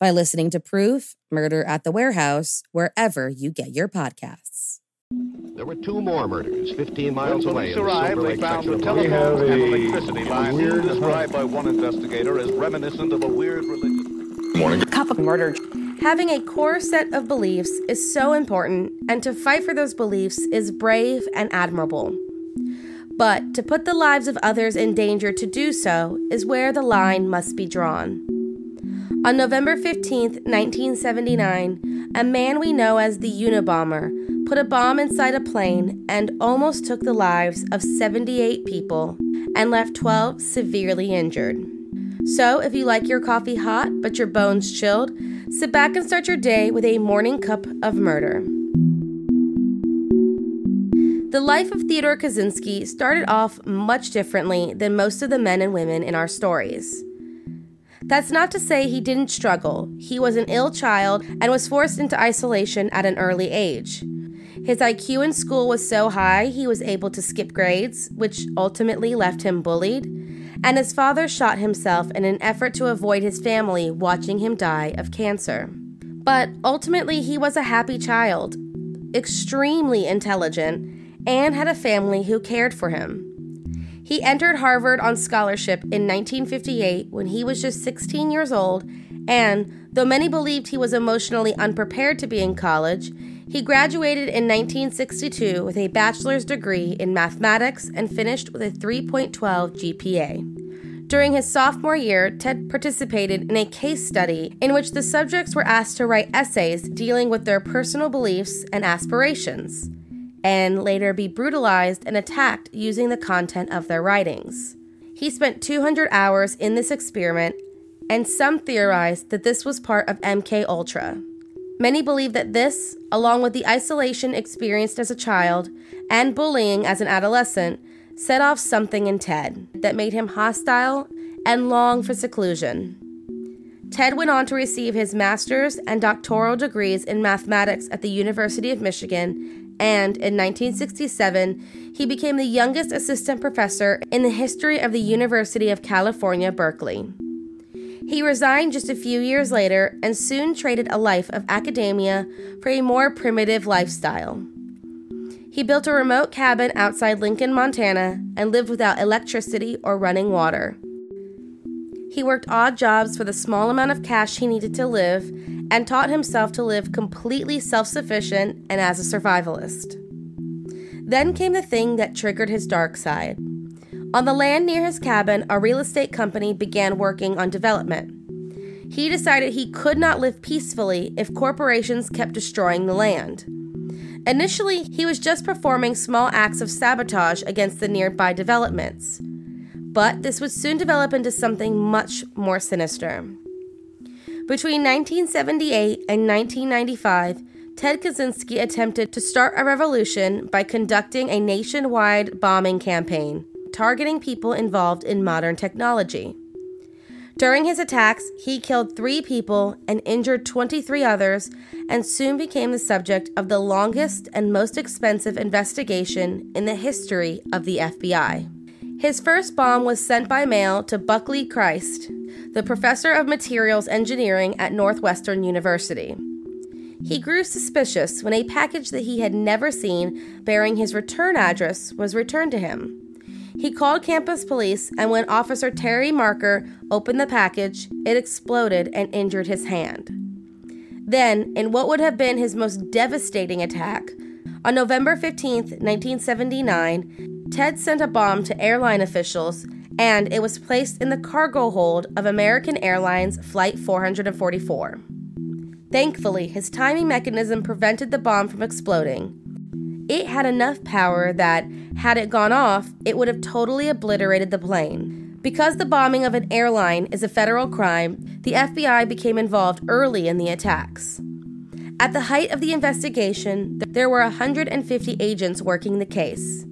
by listening to Proof Murder at the Warehouse wherever you get your podcasts. There were two more murders 15 miles when away. police in arrived, Silver they found the section of telephones Montana. and electricity lines described by one investigator as reminiscent of a weird religion. Couple murdered. Having a core set of beliefs is so important, and to fight for those beliefs is brave and admirable. But to put the lives of others in danger to do so is where the line must be drawn. On November 15, 1979, a man we know as the Unabomber put a bomb inside a plane and almost took the lives of 78 people and left 12 severely injured. So, if you like your coffee hot but your bones chilled, sit back and start your day with a morning cup of murder. The life of Theodore Kaczynski started off much differently than most of the men and women in our stories. That's not to say he didn't struggle. He was an ill child and was forced into isolation at an early age. His IQ in school was so high he was able to skip grades, which ultimately left him bullied, and his father shot himself in an effort to avoid his family watching him die of cancer. But ultimately, he was a happy child, extremely intelligent, and had a family who cared for him. He entered Harvard on scholarship in 1958 when he was just 16 years old, and though many believed he was emotionally unprepared to be in college, he graduated in 1962 with a bachelor's degree in mathematics and finished with a 3.12 GPA. During his sophomore year, Ted participated in a case study in which the subjects were asked to write essays dealing with their personal beliefs and aspirations and later be brutalized and attacked using the content of their writings. He spent 200 hours in this experiment, and some theorize that this was part of MK Ultra. Many believe that this, along with the isolation experienced as a child and bullying as an adolescent, set off something in Ted that made him hostile and long for seclusion. Ted went on to receive his master's and doctoral degrees in mathematics at the University of Michigan and in 1967, he became the youngest assistant professor in the history of the University of California, Berkeley. He resigned just a few years later and soon traded a life of academia for a more primitive lifestyle. He built a remote cabin outside Lincoln, Montana, and lived without electricity or running water. He worked odd jobs for the small amount of cash he needed to live and taught himself to live completely self sufficient and as a survivalist. Then came the thing that triggered his dark side. On the land near his cabin, a real estate company began working on development. He decided he could not live peacefully if corporations kept destroying the land. Initially, he was just performing small acts of sabotage against the nearby developments. But this would soon develop into something much more sinister. Between 1978 and 1995, Ted Kaczynski attempted to start a revolution by conducting a nationwide bombing campaign targeting people involved in modern technology. During his attacks, he killed three people and injured 23 others, and soon became the subject of the longest and most expensive investigation in the history of the FBI. His first bomb was sent by mail to Buckley Crist, the professor of materials engineering at Northwestern University. He grew suspicious when a package that he had never seen bearing his return address was returned to him. He called campus police, and when Officer Terry Marker opened the package, it exploded and injured his hand. Then, in what would have been his most devastating attack, on November 15, 1979, Ted sent a bomb to airline officials, and it was placed in the cargo hold of American Airlines Flight 444. Thankfully, his timing mechanism prevented the bomb from exploding, it had enough power that, had it gone off, it would have totally obliterated the plane. Because the bombing of an airline is a federal crime, the FBI became involved early in the attacks. At the height of the investigation, there were 150 agents working the case.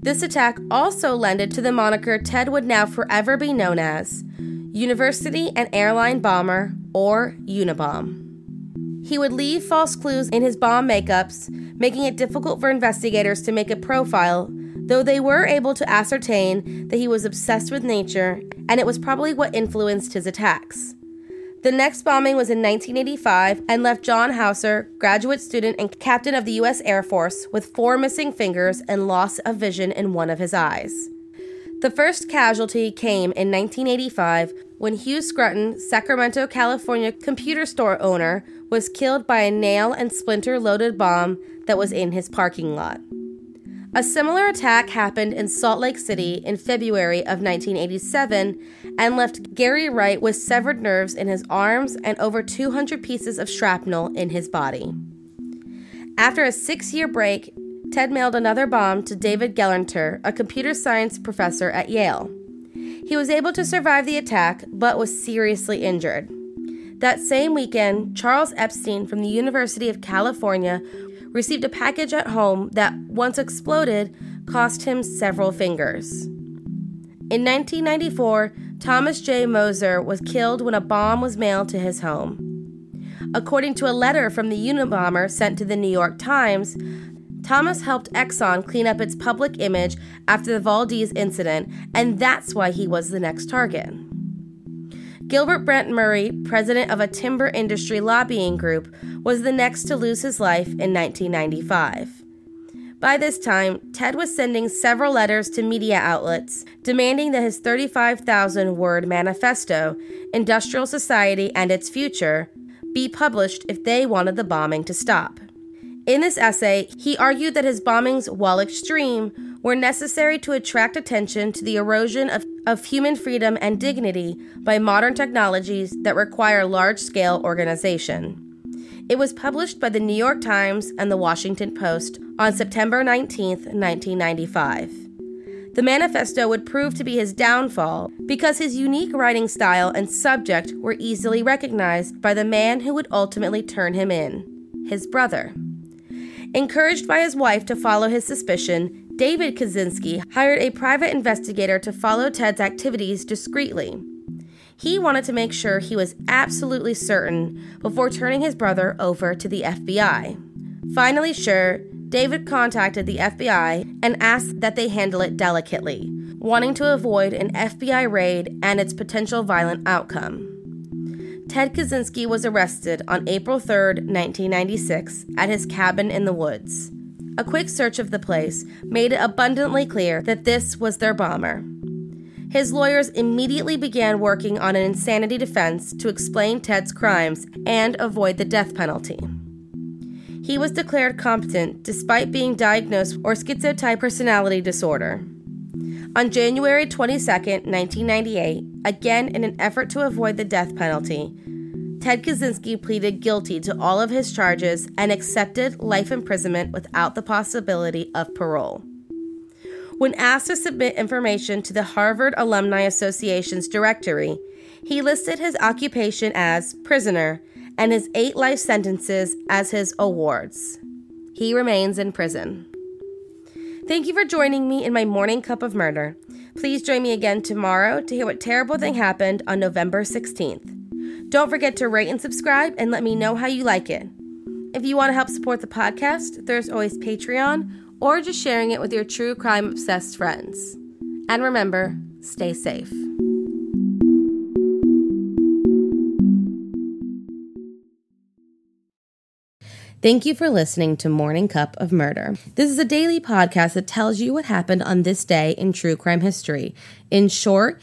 This attack also lended to the moniker Ted would now forever be known as University and Airline Bomber, or Unabomb. He would leave false clues in his bomb makeups, making it difficult for investigators to make a profile, though they were able to ascertain that he was obsessed with nature, and it was probably what influenced his attacks. The next bombing was in 1985 and left John Hauser, graduate student and captain of the U.S. Air Force, with four missing fingers and loss of vision in one of his eyes. The first casualty came in 1985 when Hugh Scrutton, Sacramento, California computer store owner, was killed by a nail and splinter loaded bomb that was in his parking lot. A similar attack happened in Salt Lake City in February of 1987 and left Gary Wright with severed nerves in his arms and over 200 pieces of shrapnel in his body. After a six year break, Ted mailed another bomb to David Gelernter, a computer science professor at Yale. He was able to survive the attack but was seriously injured. That same weekend, Charles Epstein from the University of California received a package at home that, once exploded, cost him several fingers. In 1994, Thomas J. Mosser was killed when a bomb was mailed to his home. According to a letter from the Unabomber sent to the New York Times, Thomas helped Exxon clean up its public image after the Valdez incident, and that's why he was the next target. Gilbert Brent Murray, president of a timber industry lobbying group, was the next to lose his life in 1995. By this time, Ted was sending several letters to media outlets demanding that his 35,000 word manifesto, Industrial Society and Its Future, be published if they wanted the bombing to stop. In this essay, he argued that his bombings, while extreme, were necessary to attract attention to the erosion of, of human freedom and dignity by modern technologies that require large scale organization. It was published by the New York Times and the Washington Post on September 19, 1995. The manifesto would prove to be his downfall because his unique writing style and subject were easily recognized by the man who would ultimately turn him in his brother. Encouraged by his wife to follow his suspicion, David Kaczynski hired a private investigator to follow Ted's activities discreetly. He wanted to make sure he was absolutely certain before turning his brother over to the FBI. Finally sure, David contacted the FBI and asked that they handle it delicately, wanting to avoid an FBI raid and its potential violent outcome. Ted Kaczynski was arrested on April 3, 1996, at his cabin in the woods. A quick search of the place made it abundantly clear that this was their bomber. His lawyers immediately began working on an insanity defense to explain Ted's crimes and avoid the death penalty. He was declared competent despite being diagnosed with schizotype personality disorder. On January 22, 1998, again in an effort to avoid the death penalty, Ted Kaczynski pleaded guilty to all of his charges and accepted life imprisonment without the possibility of parole. When asked to submit information to the Harvard Alumni Association's directory, he listed his occupation as prisoner and his eight life sentences as his awards. He remains in prison. Thank you for joining me in my morning cup of murder. Please join me again tomorrow to hear what terrible thing happened on November 16th. Don't forget to rate and subscribe and let me know how you like it. If you want to help support the podcast, there's always Patreon or just sharing it with your true crime obsessed friends. And remember, stay safe. Thank you for listening to Morning Cup of Murder. This is a daily podcast that tells you what happened on this day in true crime history. In short,